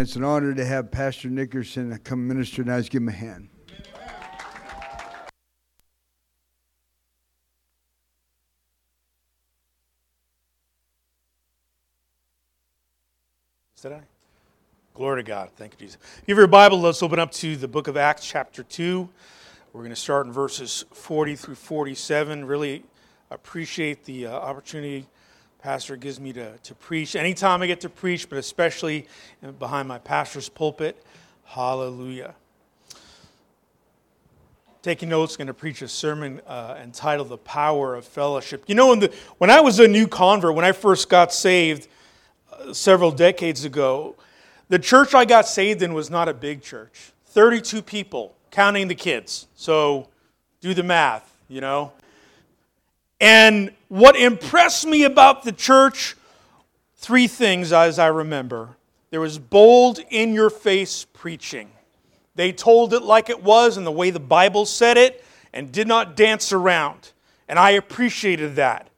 It's an honor to have Pastor Nickerson come minister tonight. Let's give him a hand. Did I? Glory to God. Thank you, Jesus. If you have your Bible, let's open up to the book of Acts, chapter 2. We're going to start in verses 40 through 47. Really appreciate the uh, opportunity pastor gives me to, to preach. Anytime I get to preach, but especially behind my pastor's pulpit, hallelujah. Taking notes, going to preach a sermon uh, entitled The Power of Fellowship. You know, the, when I was a new convert, when I first got saved uh, several decades ago, the church I got saved in was not a big church 32 people, counting the kids. So do the math, you know. And what impressed me about the church, three things as I remember. There was bold, in your face preaching. They told it like it was and the way the Bible said it and did not dance around. And I appreciated that.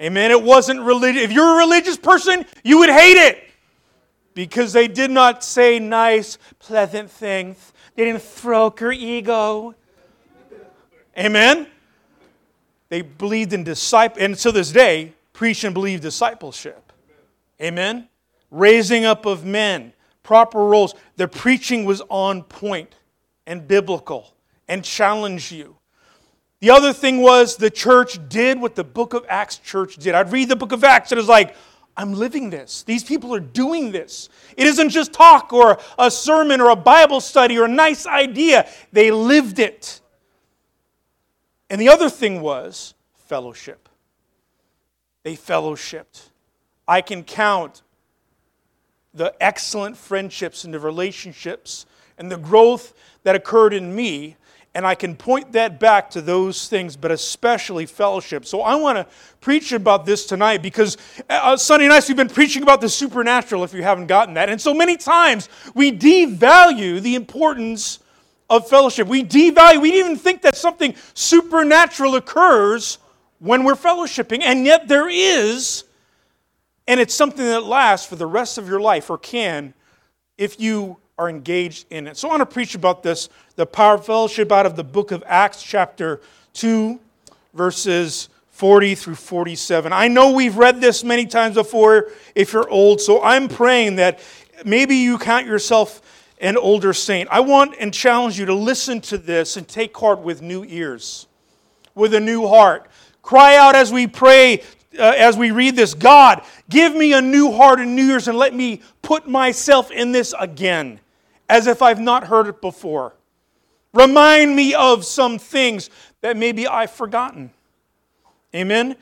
Amen. It wasn't religious. If you're a religious person, you would hate it because they did not say nice, pleasant things. They didn't stroke your ego. Amen. They believed in disciple, and to this day, preach and believe discipleship. Amen? Raising up of men, proper roles. Their preaching was on point and biblical and challenged you. The other thing was the church did what the book of Acts church did. I'd read the book of Acts and it was like, I'm living this. These people are doing this. It isn't just talk or a sermon or a Bible study or a nice idea. They lived it. And the other thing was fellowship. They fellowshipped. I can count the excellent friendships and the relationships and the growth that occurred in me, and I can point that back to those things, but especially fellowship. So I want to preach about this tonight because uh, Sunday nights we've been preaching about the supernatural if you haven't gotten that. And so many times we devalue the importance of fellowship. We devalue, we even think that something supernatural occurs when we're fellowshipping, and yet there is, and it's something that lasts for the rest of your life, or can, if you are engaged in it. So I want to preach about this, the power of fellowship out of the book of Acts, chapter 2, verses 40 through 47. I know we've read this many times before if you're old, so I'm praying that maybe you count yourself an older saint. I want and challenge you to listen to this and take heart with new ears, with a new heart. Cry out as we pray, uh, as we read this God, give me a new heart and new ears and let me put myself in this again, as if I've not heard it before. Remind me of some things that maybe I've forgotten. Amen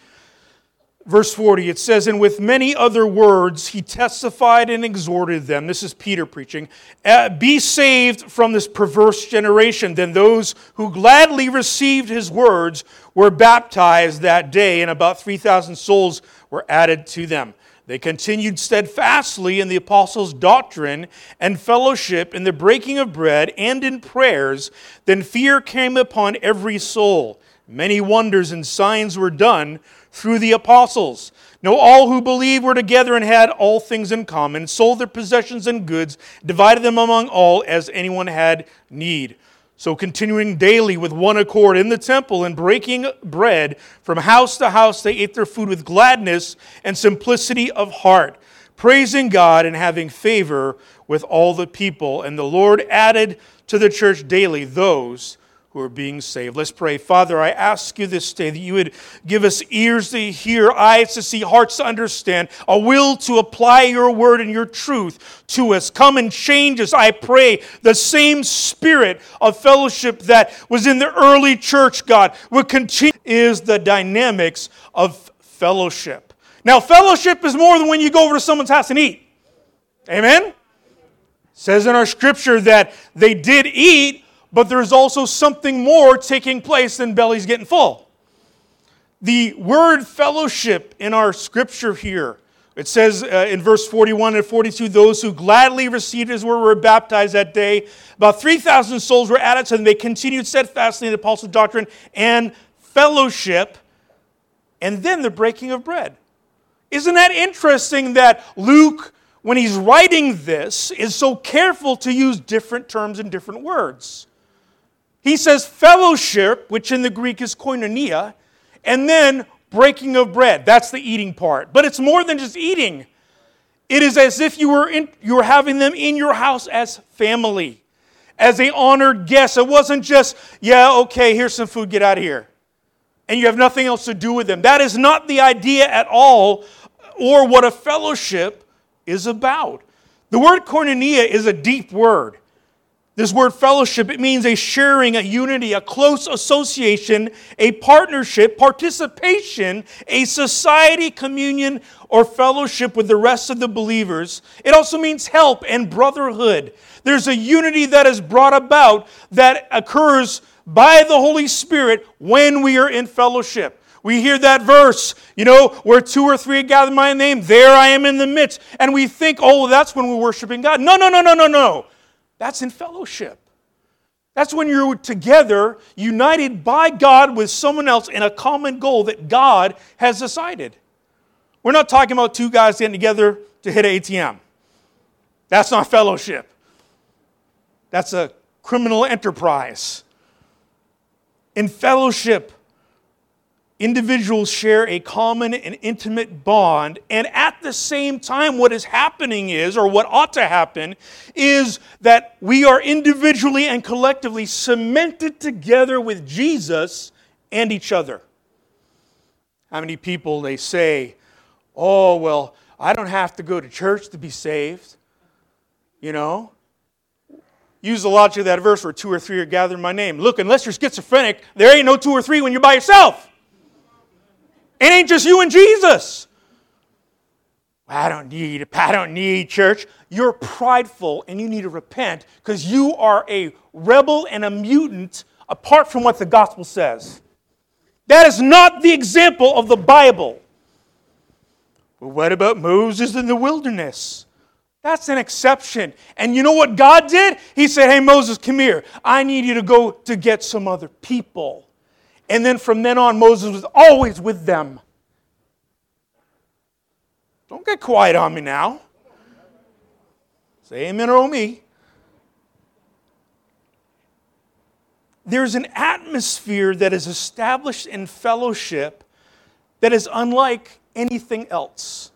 verse 40, it says, And with many other words he testified and exhorted them. This is Peter preaching. Uh, be saved from this perverse generation. Then those who gladly received his words were baptized that day, and about 3,000 souls were added to them. They continued steadfastly in the apostles' doctrine and fellowship, in the breaking of bread, and in prayers. Then fear came upon every soul. Many wonders and signs were done through the apostles. Now, all who believed were together and had all things in common, sold their possessions and goods, divided them among all as anyone had need. So, continuing daily with one accord in the temple and breaking bread from house to house, they ate their food with gladness and simplicity of heart, praising God and having favor with all the people. And the Lord added to the church daily those who are being saved. Let's pray. Father, I ask you this day that you would give us ears to hear, eyes to see, hearts to understand, a will to apply your word and your truth to us. Come and change us, I pray. The same spirit of fellowship that was in the early church, God, would continue, is the dynamics of fellowship. Now, fellowship is more than when you go over to someone's house and eat. Amen? It says in our scripture that they did eat, but there's also something more taking place than bellies getting full. The word fellowship in our scripture here, it says uh, in verse 41 and 42 those who gladly received his word were baptized that day. About 3,000 souls were added them. They continued steadfastly in the apostles' doctrine and fellowship, and then the breaking of bread. Isn't that interesting that Luke when he's writing this, is so careful to use different terms and different words. He says fellowship, which in the Greek is koinonia, and then breaking of bread. That's the eating part. But it's more than just eating. It is as if you were, in, you were having them in your house as family, as a honored guest. It wasn't just, yeah, okay, here's some food, get out of here. And you have nothing else to do with them. That is not the idea at all, or what a fellowship is about. The word koinonia is a deep word. This word fellowship, it means a sharing, a unity, a close association, a partnership, participation, a society, communion, or fellowship with the rest of the believers. It also means help and brotherhood. There's a unity that is brought about that occurs by the Holy Spirit when we are in fellowship. We hear that verse, you know, where two or three gather my name, there I am in the midst. And we think, oh, that's when we're worshiping God. No, no, no, no, no, no. That's in fellowship. That's when you're together, united by God with someone else in a common goal that God has decided. We're not talking about two guys getting together to hit an ATM. That's not fellowship. That's a criminal enterprise. In fellowship, individuals share a common and intimate bond, and at the same time, what is happening is, or what ought to happen, is that we are individually and collectively cemented together with Jesus and each other. How many people they say, oh, well, I don't have to go to church to be saved? You know? Use the logic of that verse where two or three are gathered in my name. Look, unless you're schizophrenic, there ain't no two or three when you're by yourself. It ain't just you and Jesus. I don't need I don't need church. You're prideful and you need to repent because you are a rebel and a mutant apart from what the gospel says. That is not the example of the Bible. But what about Moses in the wilderness? That's an exception. And you know what God did? He said, Hey, Moses, come here. I need you to go to get some other people. And then from then on, Moses was always with them. Don't get quiet on me now. Say amen or oh me. There's an atmosphere that is established in fellowship that is unlike anything else.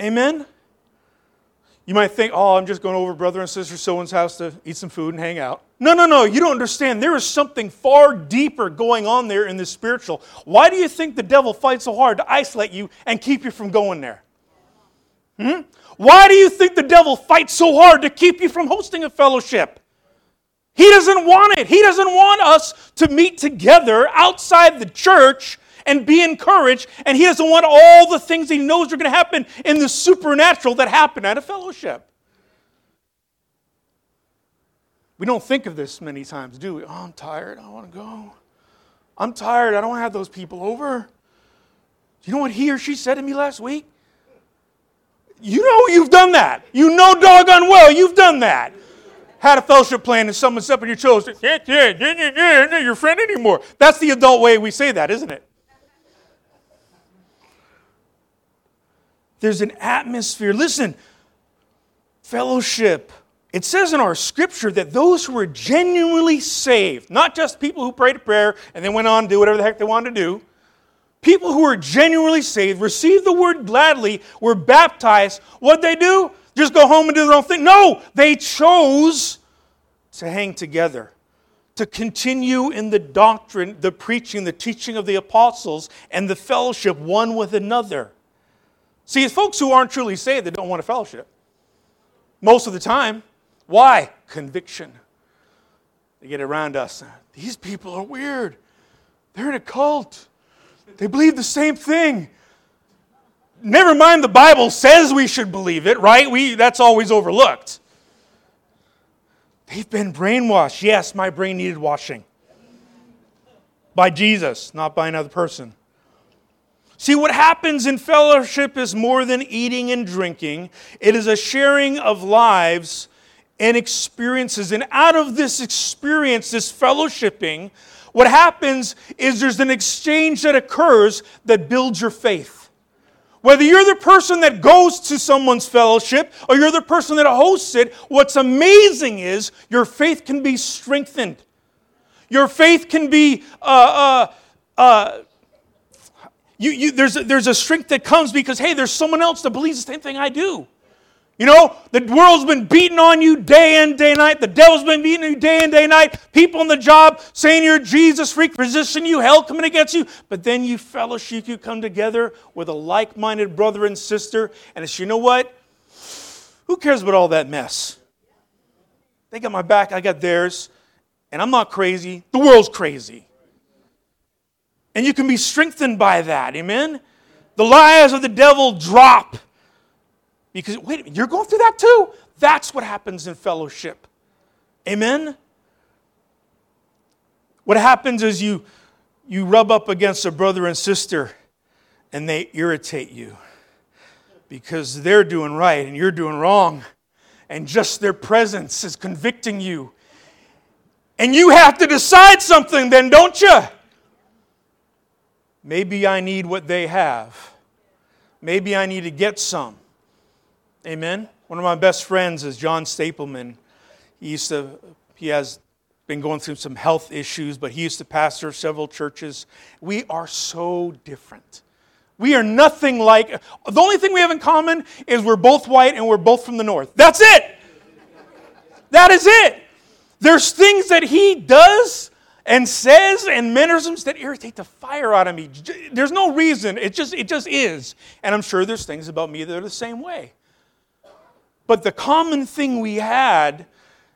Amen? You might think, oh, I'm just going over brother and sister so and's house to eat some food and hang out. No, no, no, you don't understand. There is something far deeper going on there in the spiritual. Why do you think the devil fights so hard to isolate you and keep you from going there? Hmm? Why do you think the devil fights so hard to keep you from hosting a fellowship? He doesn't want it. He doesn't want us to meet together outside the church and be encouraged. And he doesn't want all the things he knows are going to happen in the supernatural that happen at a fellowship. We don't think of this many times, do we? Oh, I'm tired. I want to go. I'm tired. I don't have those people over. You know what he or she said to me last week? You know you've done that. You know doggone well you've done that. Had a fellowship plan and someone stepped on your toes. Yeah, yeah, yeah, yeah, not your friend anymore. That's the adult way we say that, isn't it? There's an atmosphere. Listen, fellowship. It says in our scripture that those who were genuinely saved, not just people who prayed a prayer and then went on to do whatever the heck they wanted to do, people who were genuinely saved, received the word gladly, were baptized, what'd they do? Just go home and do their own thing? No, they chose to hang together, to continue in the doctrine, the preaching, the teaching of the apostles, and the fellowship one with another. See, it's folks who aren't truly saved that don't want a fellowship. Most of the time. Why? Conviction. They get around us. These people are weird. They're in a cult. They believe the same thing. Never mind the Bible says we should believe it, right? We, that's always overlooked. They've been brainwashed. Yes, my brain needed washing. By Jesus, not by another person. See, what happens in fellowship is more than eating and drinking, it is a sharing of lives and experiences. And out of this experience, this fellowshipping, what happens is there's an exchange that occurs that builds your faith. Whether you're the person that goes to someone's fellowship or you're the person that hosts it, what's amazing is your faith can be strengthened. Your faith can be, uh, uh, uh, you, you, there's, a, there's a strength that comes because, hey, there's someone else that believes the same thing I do. You know, the world's been beating on you day in, day night. The devil's been beating you day in, day night. People on the job saying you're Jesus freak, resisting you, hell coming against you. But then you fellowship, you come together with a like minded brother and sister. And it's, you know what? Who cares about all that mess? They got my back, I got theirs. And I'm not crazy. The world's crazy. And you can be strengthened by that. Amen? The lies of the devil drop because, wait, you're going through that too? That's what happens in fellowship. Amen? What happens is you, you rub up against a brother and sister and they irritate you because they're doing right and you're doing wrong. And just their presence is convicting you. And you have to decide something then, don't you? Maybe I need what they have. Maybe I need to get some. Amen. One of my best friends is John Stapleman. He used to, he has been going through some health issues, but he used to pastor several churches. We are so different. We are nothing like, the only thing we have in common is we're both white and we're both from the north. That's it. That is it. There's things that he does and says and mannerisms that irritate the fire out of me. There's no reason. It just, it just is. And I'm sure there's things about me that are the same way. But the common thing we had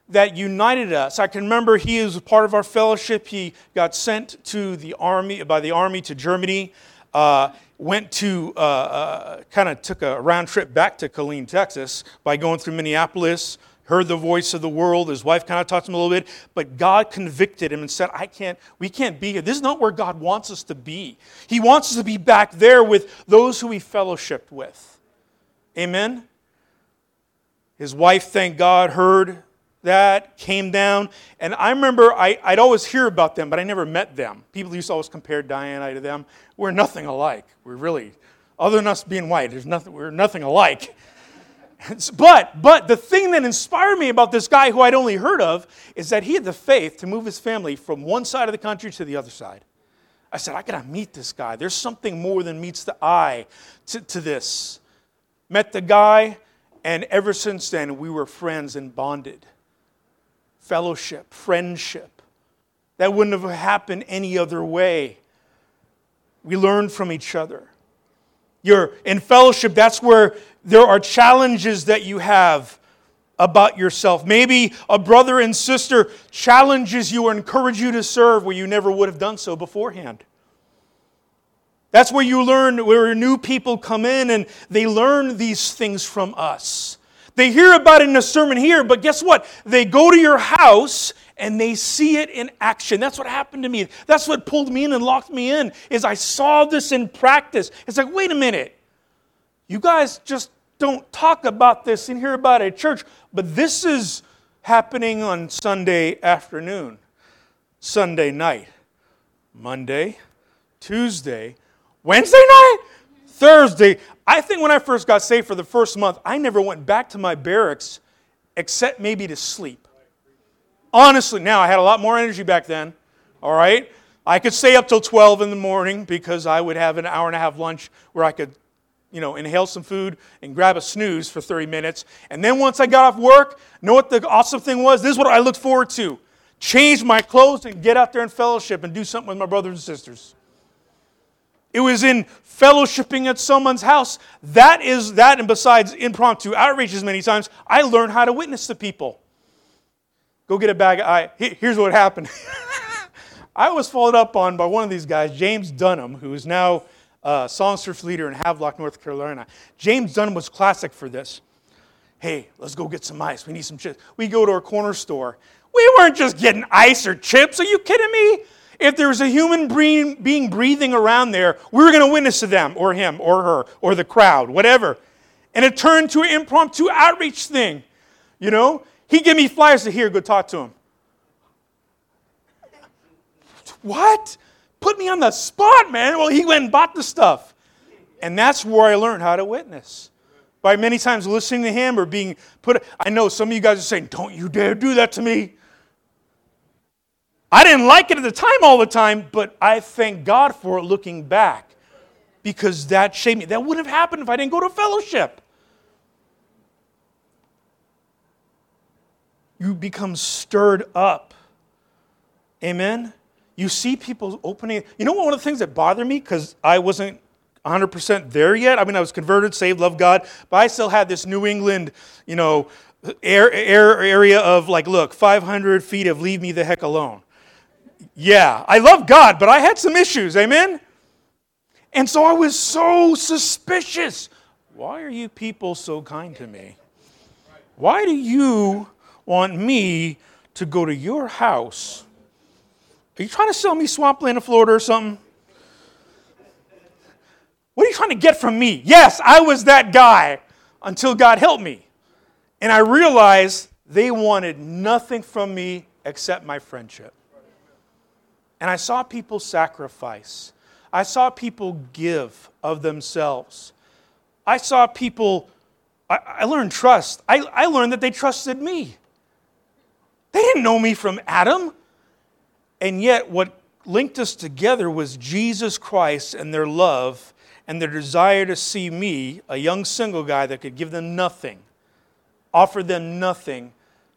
that united us, I can remember he was part of our fellowship. He got sent to the army, by the army to Germany, uh, went to, uh, uh, kind of took a round trip back to Killeen, Texas by going through Minneapolis, heard the voice of the world. His wife kind of talked to him a little bit, but God convicted him and said, I can't, we can't be here. This is not where God wants us to be. He wants us to be back there with those who we fellowshipped with. Amen? His wife, thank God, heard that, came down. And I remember I, would always hear about them, but I never met them. People used to always compare Diane and I to them. We're nothing alike. We're really, other than us being white, there's nothing, we're nothing alike. But, but the thing that inspired me about this guy who I'd only heard of is that he had the faith to move his family from one side of the country to the other side. I said, I gotta meet this guy. There's something more than meets the eye to, to this. Met the guy, and ever since then, we were friends and bonded. Fellowship, friendship. That wouldn't have happened any other way. We learned from each other. You're in fellowship, that's where there are challenges that you have about yourself. Maybe a brother and sister challenges you or encourages you to serve where you never would have done so beforehand. That's where you learn, where new people come in and they learn these things from us. They hear about it in a sermon here, but guess what? They go to your house and they see it in action. That's what happened to me. That's what pulled me in and locked me in is I saw this in practice. It's like, wait a minute. You guys just don't talk about this and hear about it at church, but this is happening on Sunday afternoon, Sunday night, Monday, Tuesday, Wednesday night? Thursday. I think when I first got saved for the first month, I never went back to my barracks except maybe to sleep. Honestly, now I had a lot more energy back then, all right? I could stay up till 12 in the morning because I would have an hour and a half lunch where I could, you know, inhale some food and grab a snooze for 30 minutes. And then once I got off work, know what the awesome thing was? This is what I looked forward to. Change my clothes and get out there in fellowship and do something with my brothers and sisters. It was in fellowshipping at someone's house. That is that, and besides impromptu outreaches many times, I learned how to witness to people. Go get a bag of eye. Here's what happened. I was followed up on by one of these guys, James Dunham, who is now uh, songstress leader in Havelock, North Carolina. James Dunham was classic for this. Hey, let's go get some ice. We need some chips. We go to a corner store. We weren't just getting ice or chips. Are you kidding me? If there was a human being breathing around there, we were going to witness to them or him or her or the crowd, whatever. And it turned to an impromptu outreach thing. You know, he gave me flyers to here, go talk to him. What? Put me on the spot, man. Well, he went and bought the stuff. And that's where I learned how to witness. By many times listening to him or being put. I know some of you guys are saying, Don't you dare do that to me. I didn't like it at the time all the time, but I thank God for it looking back because that shaped me. That wouldn't have happened if I didn't go to fellowship. You become stirred up. Amen? You see people opening. You know what? one of the things that bothered me because I wasn't 100% there yet? I mean, I was converted, saved, loved God, but I still had this New England, you know, air, air area of like, look, 500 feet of leave me the heck alone. Yeah, I love God, but I had some issues. Amen? And so I was so suspicious. Why are you people so kind to me? Why do you want me to go to your house? Are you trying to sell me swampland of Florida or something? What are you trying to get from me? Yes, I was that guy until God helped me. And I realized they wanted nothing from me except my friendship. And I saw people sacrifice. I saw people give of themselves. I saw people, I, I learned trust. I, I learned that they trusted me. They didn't know me from Adam. And yet, what linked us together was Jesus Christ and their love and their desire to see me, a young single guy that could give them nothing, offer them nothing,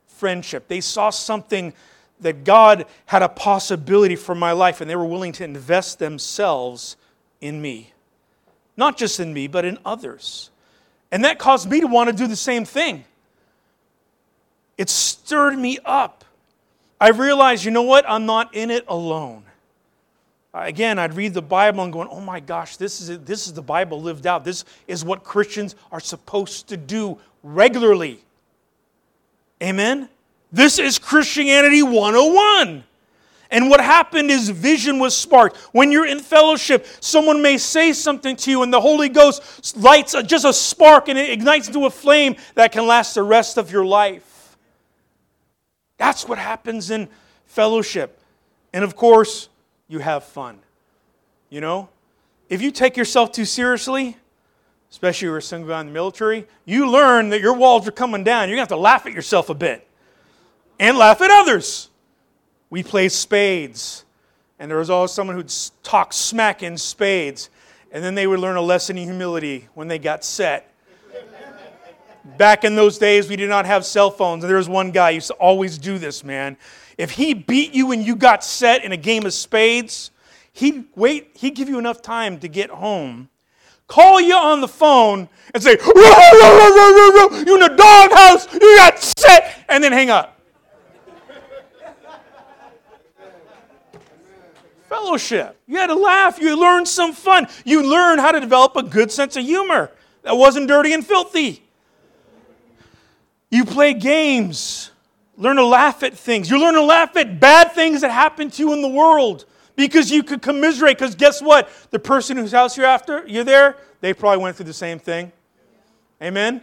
friendship. They saw something that God had a possibility for my life, and they were willing to invest themselves in me. Not just in me, but in others. And that caused me to want to do the same thing. It stirred me up. I realized, you know what? I'm not in it alone. Again, I'd read the Bible and going, oh my gosh, this is, it. this is the Bible lived out. This is what Christians are supposed to do regularly. Amen? This is Christianity 101. And what happened is vision was sparked. When you're in fellowship, someone may say something to you, and the Holy Ghost lights just a spark and it ignites into a flame that can last the rest of your life. That's what happens in fellowship. And of course, you have fun. You know? If you take yourself too seriously, especially if you're a single guy in the military, you learn that your walls are coming down. You're going to have to laugh at yourself a bit and laugh at others. We play spades, and there was always someone who'd talk smack in spades, and then they would learn a lesson in humility when they got set. Back in those days, we did not have cell phones, and there was one guy who used to always do this, man. If he beat you and you got set in a game of spades, he'd wait, he'd give you enough time to get home call you on the phone and say, you in the doghouse, you got set, and then hang up. Fellowship. You had to laugh. You learned some fun. You learned how to develop a good sense of humor that wasn't dirty and filthy. You play games. Learn to laugh at things. You learn to laugh at bad things that happen to you in the world because you could commiserate. Because guess what? The person whose house you're after, you're there, they probably went through the same thing. Amen?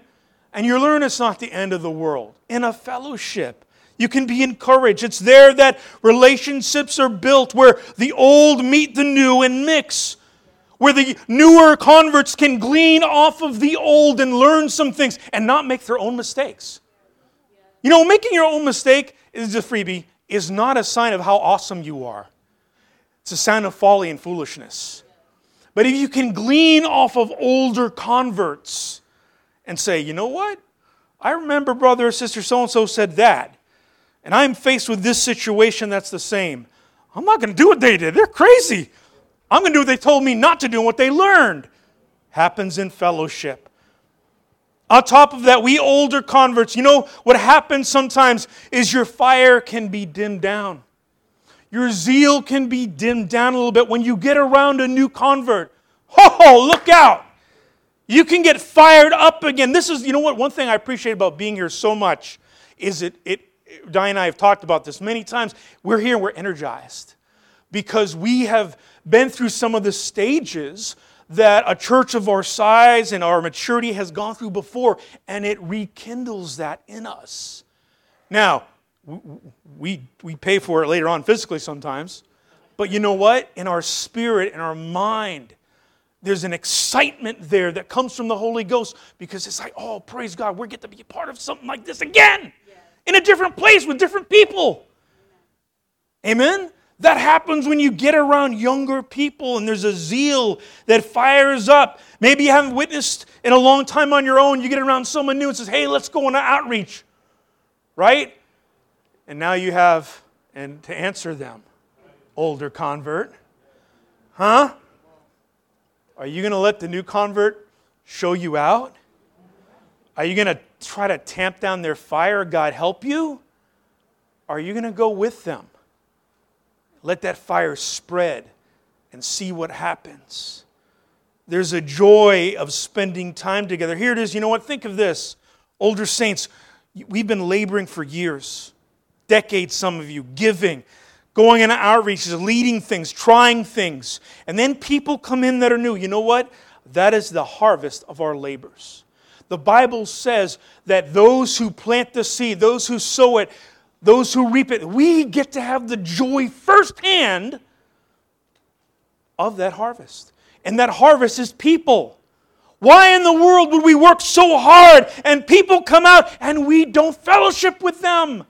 And you learn it's not the end of the world. In a fellowship, you can be encouraged. It's there that relationships are built where the old meet the new and mix. Where the newer converts can glean off of the old and learn some things and not make their own mistakes. You know, making your own mistake is a freebie, is not a sign of how awesome you are. It's a sign of folly and foolishness. But if you can glean off of older converts and say, you know what? I remember brother or sister so and so said that and I'm faced with this situation that's the same, I'm not going to do what they did. They're crazy. I'm going to do what they told me not to do and what they learned. Happens in fellowship. On top of that, we older converts, you know what happens sometimes is your fire can be dimmed down. Your zeal can be dimmed down a little bit when you get around a new convert. Oh, look out! You can get fired up again. This is, you know what, one thing I appreciate about being here so much is it, it Diane and I have talked about this many times. We're here, and we're energized because we have been through some of the stages that a church of our size and our maturity has gone through before, and it rekindles that in us. Now, we, we pay for it later on physically sometimes, but you know what? In our spirit, in our mind, there's an excitement there that comes from the Holy Ghost because it's like, oh, praise God, we get to be a part of something like this again in a different place with different people. Amen? That happens when you get around younger people and there's a zeal that fires up. Maybe you haven't witnessed in a long time on your own. You get around someone new and says, hey, let's go on an outreach. Right? And now you have, and to answer them, older convert, huh? Are you going to let the new convert show you out? Are you going to try to tamp down their fire? God help you? Are you going to go with them? Let that fire spread and see what happens. There's a joy of spending time together. Here it is. You know what? Think of this. Older saints, we've been laboring for years, decades, some of you, giving, going into outreaches, leading things, trying things. And then people come in that are new. You know what? That is the harvest of our labors. The Bible says that those who plant the seed, those who sow it, those who reap it, we get to have the joy firsthand of that harvest. And that harvest is people. Why in the world would we work so hard and people come out and we don't fellowship with them?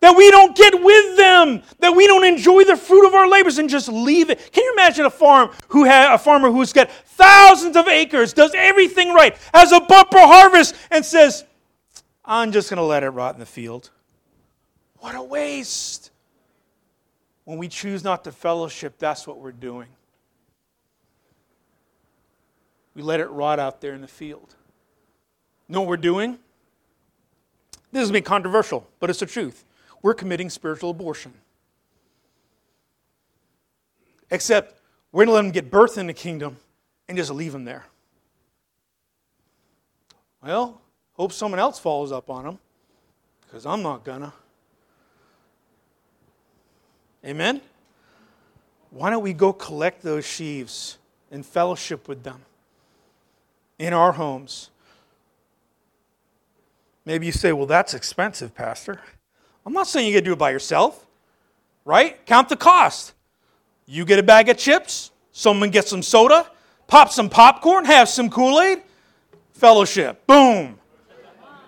That we don't get with them, that we don't enjoy the fruit of our labors and just leave it. Can you imagine a farm who had a farmer who's got thousands of acres, does everything right, has a bumper harvest, and says, I'm just going to let it rot in the field? What a waste. When we choose not to fellowship, that's what we're doing. We let it rot out there in the field. You know what we're doing? This has been controversial, but it's the truth we're committing spiritual abortion. Except we're going to let them get birth in the kingdom and just leave them there. Well, hope someone else follows up on them because I'm not gonna. Amen? Why don't we go collect those sheaves and fellowship with them in our homes? Maybe you say, well, that's expensive, Pastor. I'm not saying you got to do it by yourself, right? Count the cost. You get a bag of chips, someone gets some soda, pop some popcorn, have some Kool Aid, fellowship. Boom.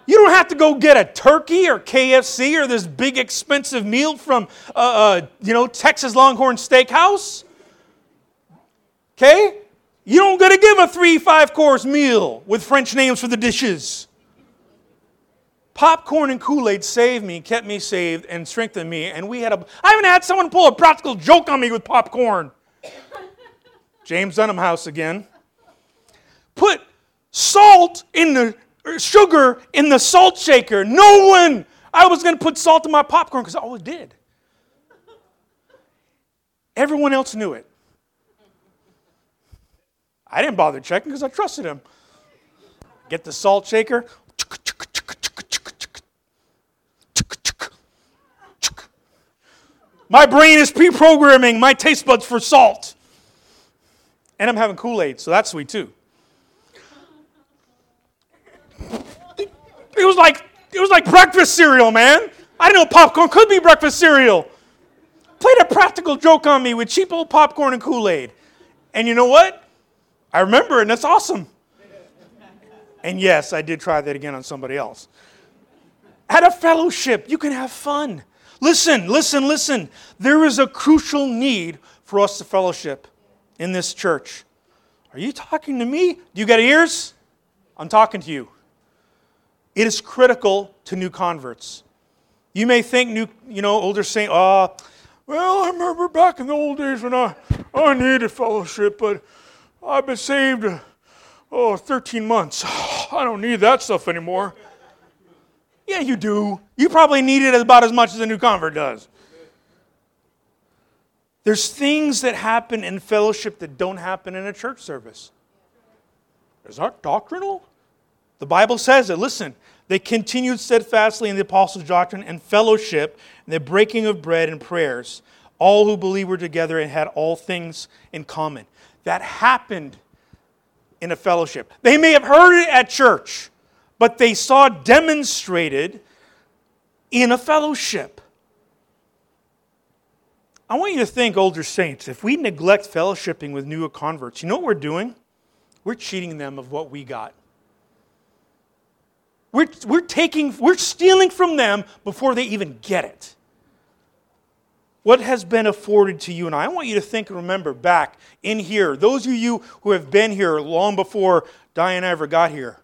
You don't have to go get a turkey or KFC or this big expensive meal from, uh, uh, you know, Texas Longhorn Steakhouse. Okay? You don't got to give a three, five course meal with French names for the dishes. Popcorn and Kool Aid saved me, kept me saved, and strengthened me. And we had a. I haven't had someone pull a practical joke on me with popcorn. James Dunham House again. Put salt in the er, sugar in the salt shaker. No one. I was going to put salt in my popcorn because I always did. Everyone else knew it. I didn't bother checking because I trusted him. Get the salt shaker, My brain is pre programming my taste buds for salt. And I'm having Kool Aid, so that's sweet too. It was like it was like breakfast cereal, man. I didn't know popcorn could be breakfast cereal. Played a practical joke on me with cheap old popcorn and Kool Aid. And you know what? I remember, and that's awesome. And yes, I did try that again on somebody else. At a fellowship, you can have fun. Listen, listen, listen. There is a crucial need for us to fellowship in this church. Are you talking to me? Do you got ears? I'm talking to you. It is critical to new converts. You may think new, you know, older saint, oh, well, I remember back in the old days when I, I needed fellowship, but I've been saved, uh, oh, 13 months. I don't need that stuff anymore. Yeah, you do. You probably need it about as much as a new convert does. There's things that happen in fellowship that don't happen in a church service. Is that doctrinal? The Bible says it. Listen, they continued steadfastly in the apostles' doctrine and fellowship, and the breaking of bread and prayers. All who believed were together and had all things in common. That happened in a fellowship. They may have heard it at church, but they saw demonstrated in a fellowship. I want you to think, older saints, if we neglect fellowshipping with newer converts, you know what we're doing? We're cheating them of what we got. We're, we're taking, we're stealing from them before they even get it. What has been afforded to you and I? I want you to think and remember back in here, those of you who have been here long before Diane ever got here,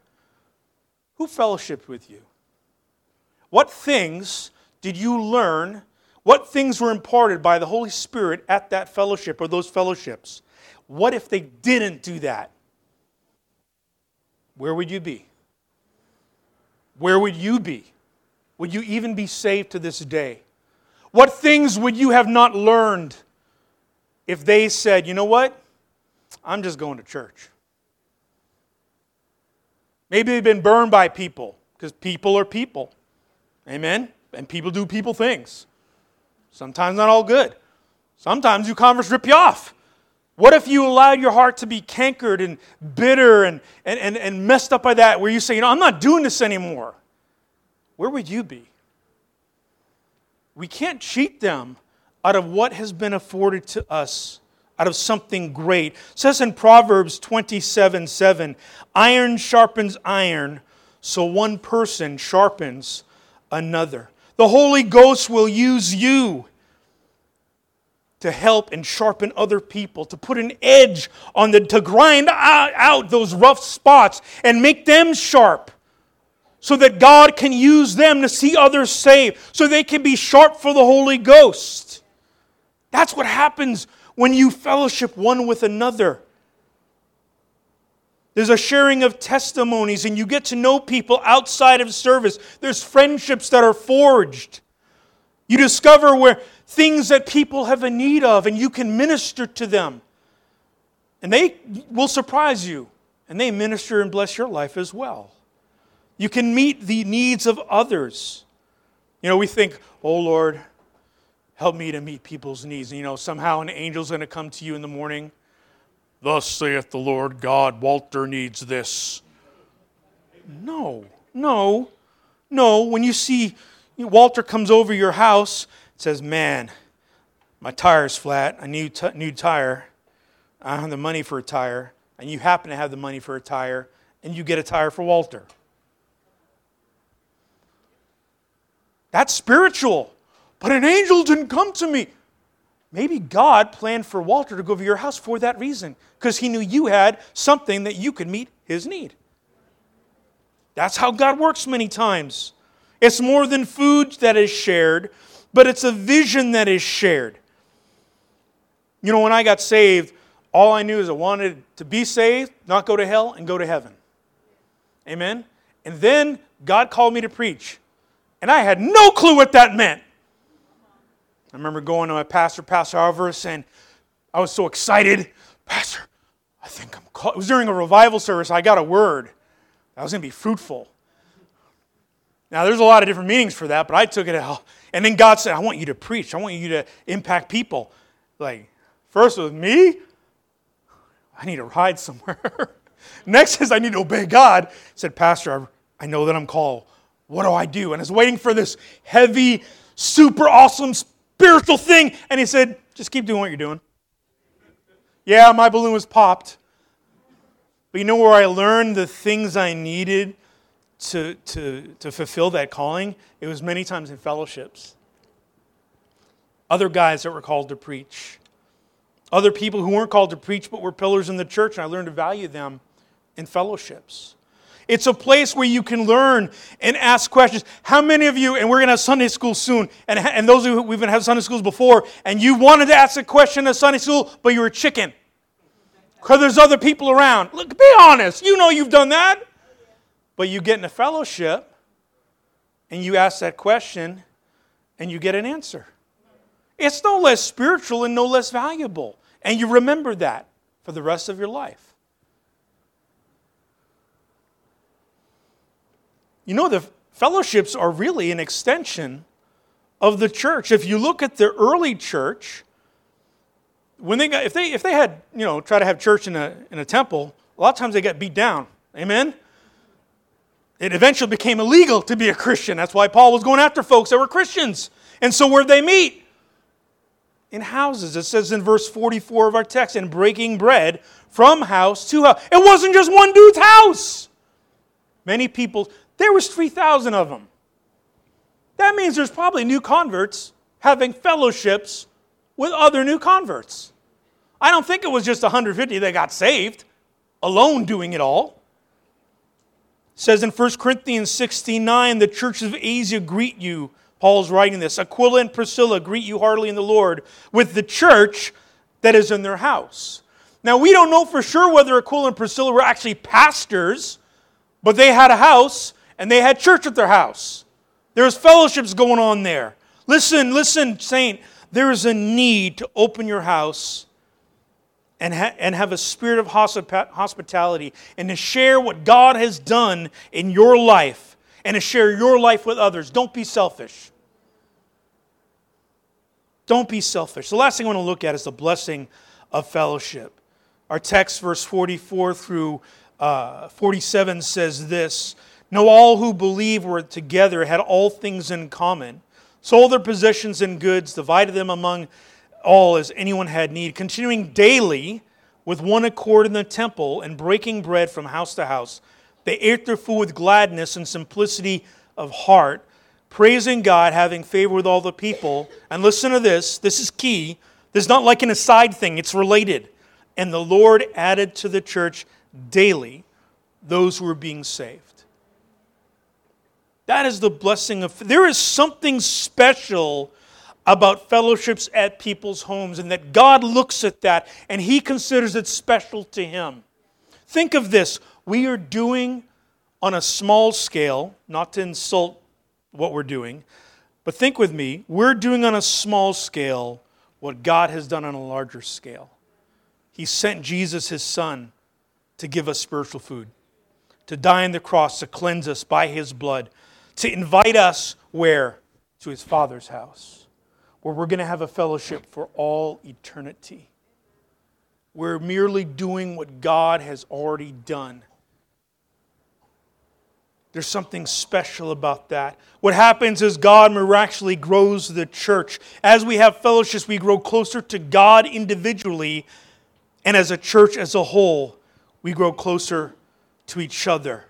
who fellowshiped with you? What things did you learn? What things were imparted by the Holy Spirit at that fellowship or those fellowships? What if they didn't do that? Where would you be? Where would you be? Would you even be saved to this day? What things would you have not learned if they said, you know what? I'm just going to church. Maybe they've been burned by people because people are people. Amen? And people do people things. Sometimes not all good. Sometimes you converts rip you off. What if you allowed your heart to be cankered and bitter and, and, and, and messed up by that, where you say, you know, I'm not doing this anymore? Where would you be? We can't cheat them out of what has been afforded to us, out of something great. It says in Proverbs 27 7, iron sharpens iron, so one person sharpens another. The Holy Ghost will use you to help and sharpen other people, to put an edge on the, to grind out those rough spots and make them sharp so that God can use them to see others saved, so they can be sharp for the Holy Ghost. That's what happens when you fellowship one with another. There's a sharing of testimonies, and you get to know people outside of service. There's friendships that are forged. You discover where things that people have a need of, and you can minister to them. And they will surprise you, and they minister and bless your life as well. You can meet the needs of others. You know, we think, oh Lord, help me to meet people's needs. And, you know, somehow an angel's going to come to you in the morning Thus saith the Lord God, Walter needs this. No, no, no. When you see Walter comes over your house, says, Man, my tire's flat. I need a new tire. I don't have the money for a tire. And you happen to have the money for a tire, and you get a tire for Walter. That's spiritual. But an angel didn't come to me. Maybe God planned for Walter to go to your house for that reason, because he knew you had something that you could meet his need. That's how God works many times. It's more than food that is shared, but it's a vision that is shared. You know, when I got saved, all I knew is I wanted to be saved, not go to hell, and go to heaven. Amen? And then God called me to preach. And I had no clue what that meant. I remember going to my pastor, Pastor Alvarez, and I was so excited. Pastor, I think I'm called. It was during a revival service. I got a word. I was going to be fruitful. Now, there's a lot of different meanings for that, but I took it out. And then God said, I want you to preach. I want you to impact people. Like, first with me, I need to ride somewhere. Next is I need to obey God. I said, Pastor, I know that I'm called. What do I do? And I was waiting for this heavy, super awesome spiritual thing. And he said, just keep doing what you're doing. Yeah, my balloon was popped. But you know where I learned the things I needed to, to, to fulfill that calling? It was many times in fellowships. Other guys that were called to preach. Other people who weren't called to preach but were pillars in the church, and I learned to value them in fellowships. It's a place where you can learn and ask questions. How many of you, and we're going to have Sunday school soon, and, and those of you we've been having Sunday schools before, and you wanted to ask a question at Sunday school, but you were a chicken? Because there's other people around. Look, be honest. You know you've done that. But you get in a fellowship, and you ask that question, and you get an answer. It's no less spiritual and no less valuable. And you remember that for the rest of your life. You know, the fellowships are really an extension of the church. If you look at the early church, when they got, if they if they had you know try to have church in a in a temple, a lot of times they got beat down. Amen. It eventually became illegal to be a Christian. That's why Paul was going after folks that were Christians. And so where'd they meet? in houses. It says in verse 44 of our text, and breaking bread from house to house. It wasn't just one dude's house. Many people, there was 3,000 of them. That means there's probably new converts having fellowships with other new converts. I don't think it was just 150 that got saved, alone doing it all. It says in 1 Corinthians 69, the church of Asia greet you. Paul's writing this. Aquila and Priscilla greet you heartily in the Lord with the church that is in their house. Now, we don't know for sure whether Aquila and Priscilla were actually pastors, but they had a house and they had church at their house. There was fellowships going on there. Listen, listen, saint, there is a need to open your house and, ha- and have a spirit of hospitality and to share what God has done in your life and to share your life with others. Don't be selfish. Don't be selfish. The last thing I want to look at is the blessing of fellowship. Our text, verse 44 through uh, 47, says this Know all who believe were together had all things in common, sold their possessions and goods, divided them among all as anyone had need, continuing daily with one accord in the temple and breaking bread from house to house. They ate their food with gladness and simplicity of heart, praising God, having favor with all the people. And listen to this this is key. This is not like an aside thing, it's related. And the Lord added to the church daily those who were being saved. That is the blessing of. There is something special about fellowships at people's homes, and that God looks at that and He considers it special to Him. Think of this we are doing on a small scale, not to insult what we're doing, but think with me, we're doing on a small scale what God has done on a larger scale. He sent Jesus, His Son, to give us spiritual food, to die on the cross, to cleanse us by His blood, to invite us where? To His Father's house where we're going to have a fellowship for all eternity. We're merely doing what God has already done. There's something special about that. What happens is God miraculously grows the church. As we have fellowships, we grow closer to God individually, and as a church as a whole, we grow closer to each other.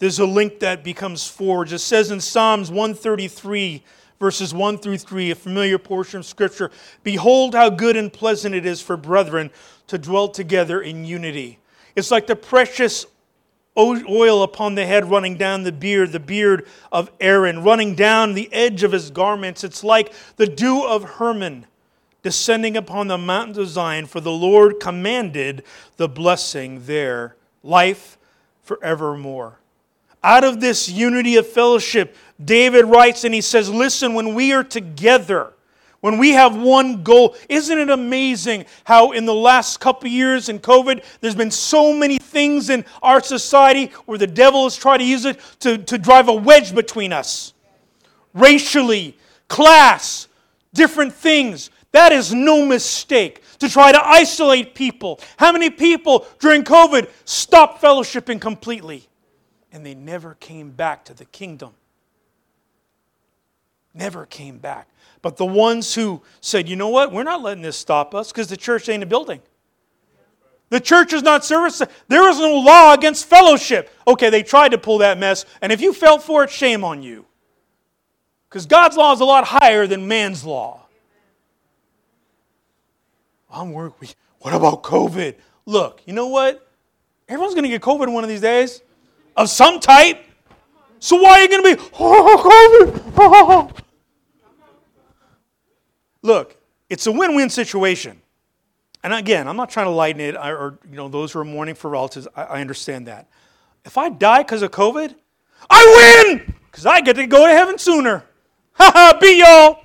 There's a link that becomes forged. It says in Psalms 133, verses 1 through 3, a familiar portion of Scripture. Behold, how good and pleasant it is for brethren to dwell together in unity. It's like the precious oil upon the head running down the beard, the beard of Aaron, running down the edge of his garments. It's like the dew of Hermon descending upon the mountains of Zion, for the Lord commanded the blessing there, life forevermore. Out of this unity of fellowship, David writes and he says, Listen, when we are together, when we have one goal, isn't it amazing how in the last couple years in COVID, there's been so many things in our society where the devil has tried to use it to, to drive a wedge between us? Racially, class, different things. That is no mistake to try to isolate people. How many people during COVID stopped fellowshipping completely? And they never came back to the kingdom never came back. But the ones who said, you know what, we're not letting this stop us because the church ain't a building. The church is not service. There is no law against fellowship. Okay, they tried to pull that mess, and if you fell for it, shame on you. Because God's law is a lot higher than man's law. I'm worried. What about COVID? Look, you know what? Everyone's going to get COVID one of these days of some type. So why are you going to be, oh, COVID? Oh. Look, it's a win-win situation. And again, I'm not trying to lighten it, or you know, those who are mourning for relatives, I, I understand that. If I die because of COVID, I win because I get to go to heaven sooner. Ha ha, be y'all.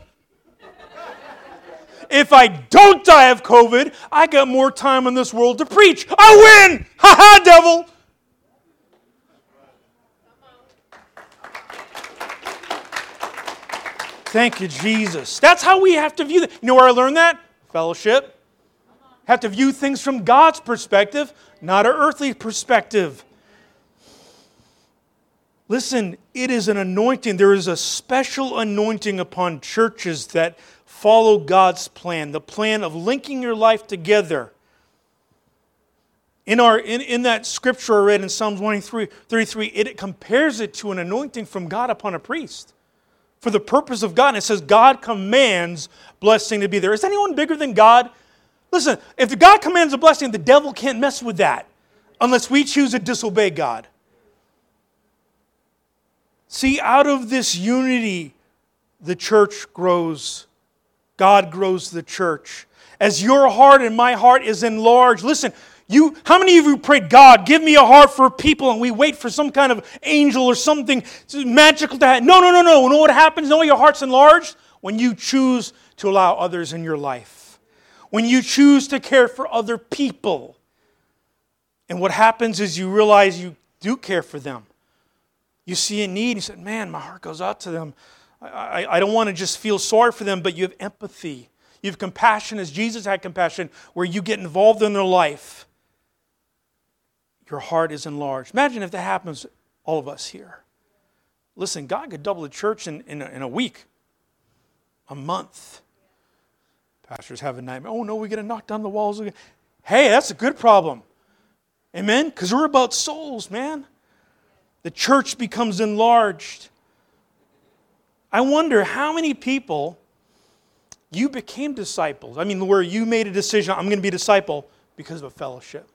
if I don't die of COVID, I got more time in this world to preach. I win. Ha ha, devil. Thank you, Jesus. That's how we have to view it. You know where I learned that? Fellowship. Have to view things from God's perspective, not our earthly perspective. Listen, it is an anointing. There is a special anointing upon churches that follow God's plan, the plan of linking your life together. In, our, in, in that scripture I read in Psalms 133, 33, it compares it to an anointing from God upon a priest for the purpose of God. And it says God commands blessing to be there. Is anyone bigger than God? Listen, if God commands a blessing, the devil can't mess with that unless we choose to disobey God. See, out of this unity, the church grows. God grows the church. As your heart and my heart is enlarged, listen, you, how many of you prayed, God, give me a heart for people, and we wait for some kind of angel or something magical to happen? No, no, no, no. You know what happens? You know your heart's enlarged? When you choose to allow others in your life. When you choose to care for other people. And what happens is you realize you do care for them. You see a need, and you say, man, my heart goes out to them. I, I, I don't want to just feel sorry for them, but you have empathy. You have compassion as Jesus had compassion, where you get involved in their life your heart is enlarged. Imagine if that happens, all of us here. Listen, God could double the church in, in, a, in a week, a month. Pastors have a nightmare. Oh no, we got to knock down the walls again. Hey, that's a good problem. Amen? Because we're about souls, man. The church becomes enlarged. I wonder how many people you became disciples. I mean, where you made a decision, I'm going to be a disciple because of a fellowship.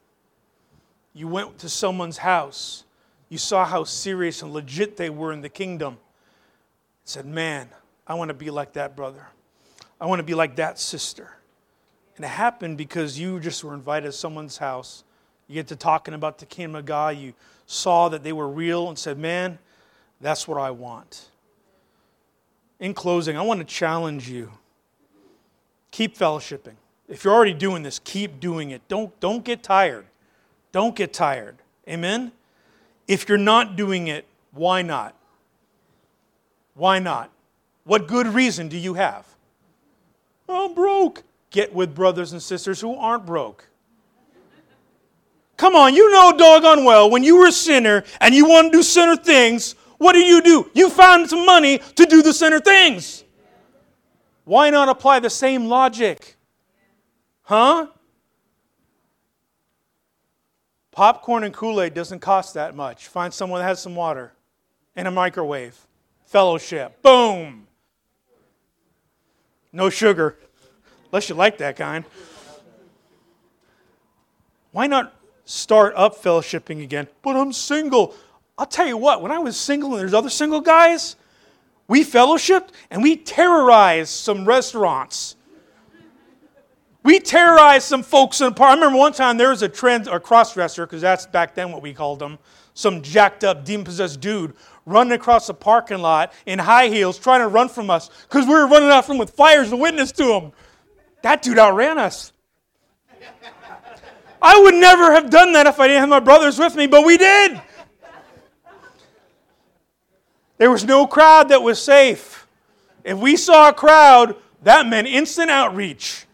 You went to someone's house. You saw how serious and legit they were in the kingdom. Said, Man, I want to be like that brother. I want to be like that sister. And it happened because you just were invited to someone's house. You get to talking about the kingdom of God. You saw that they were real and said, Man, that's what I want. In closing, I want to challenge you. Keep fellowshipping. If you're already doing this, keep doing it. Don't, don't get tired. Don't get tired. Amen? If you're not doing it, why not? Why not? What good reason do you have? I'm broke. Get with brothers and sisters who aren't broke. Come on, you know doggone well when you were a sinner and you want to do sinner things, what do you do? You found some money to do the sinner things. Why not apply the same logic? Huh? Popcorn and Kool Aid doesn't cost that much. Find someone that has some water and a microwave. Fellowship. Boom. No sugar, unless you like that kind. Why not start up fellowshipping again? But I'm single. I'll tell you what, when I was single and there's other single guys, we fellowshipped and we terrorized some restaurants. We terrorized some folks in the park. I remember one time there was a trend, or cross-dresser, because that's back then what we called them, some jacked up, demon-possessed dude running across the parking lot in high heels trying to run from us because we were running after him with fires and witness to him. That dude outran us. I would never have done that if I didn't have my brothers with me, but we did. There was no crowd that was safe. If we saw a crowd, that meant instant outreach.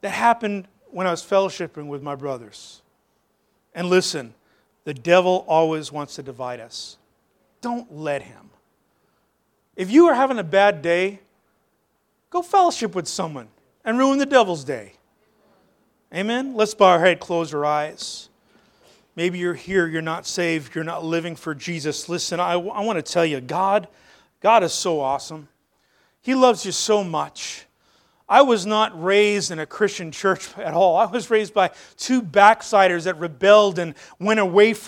That happened when I was fellowshipping with my brothers. And listen, the devil always wants to divide us. Don't let him. If you are having a bad day, go fellowship with someone and ruin the devil's day. Amen? Let's bow our head, close our eyes. Maybe you're here, you're not saved, you're not living for Jesus. Listen, I, I want to tell you, God, God is so awesome. He loves you so much. I was not raised in a Christian church at all. I was raised by two backsliders that rebelled and went away from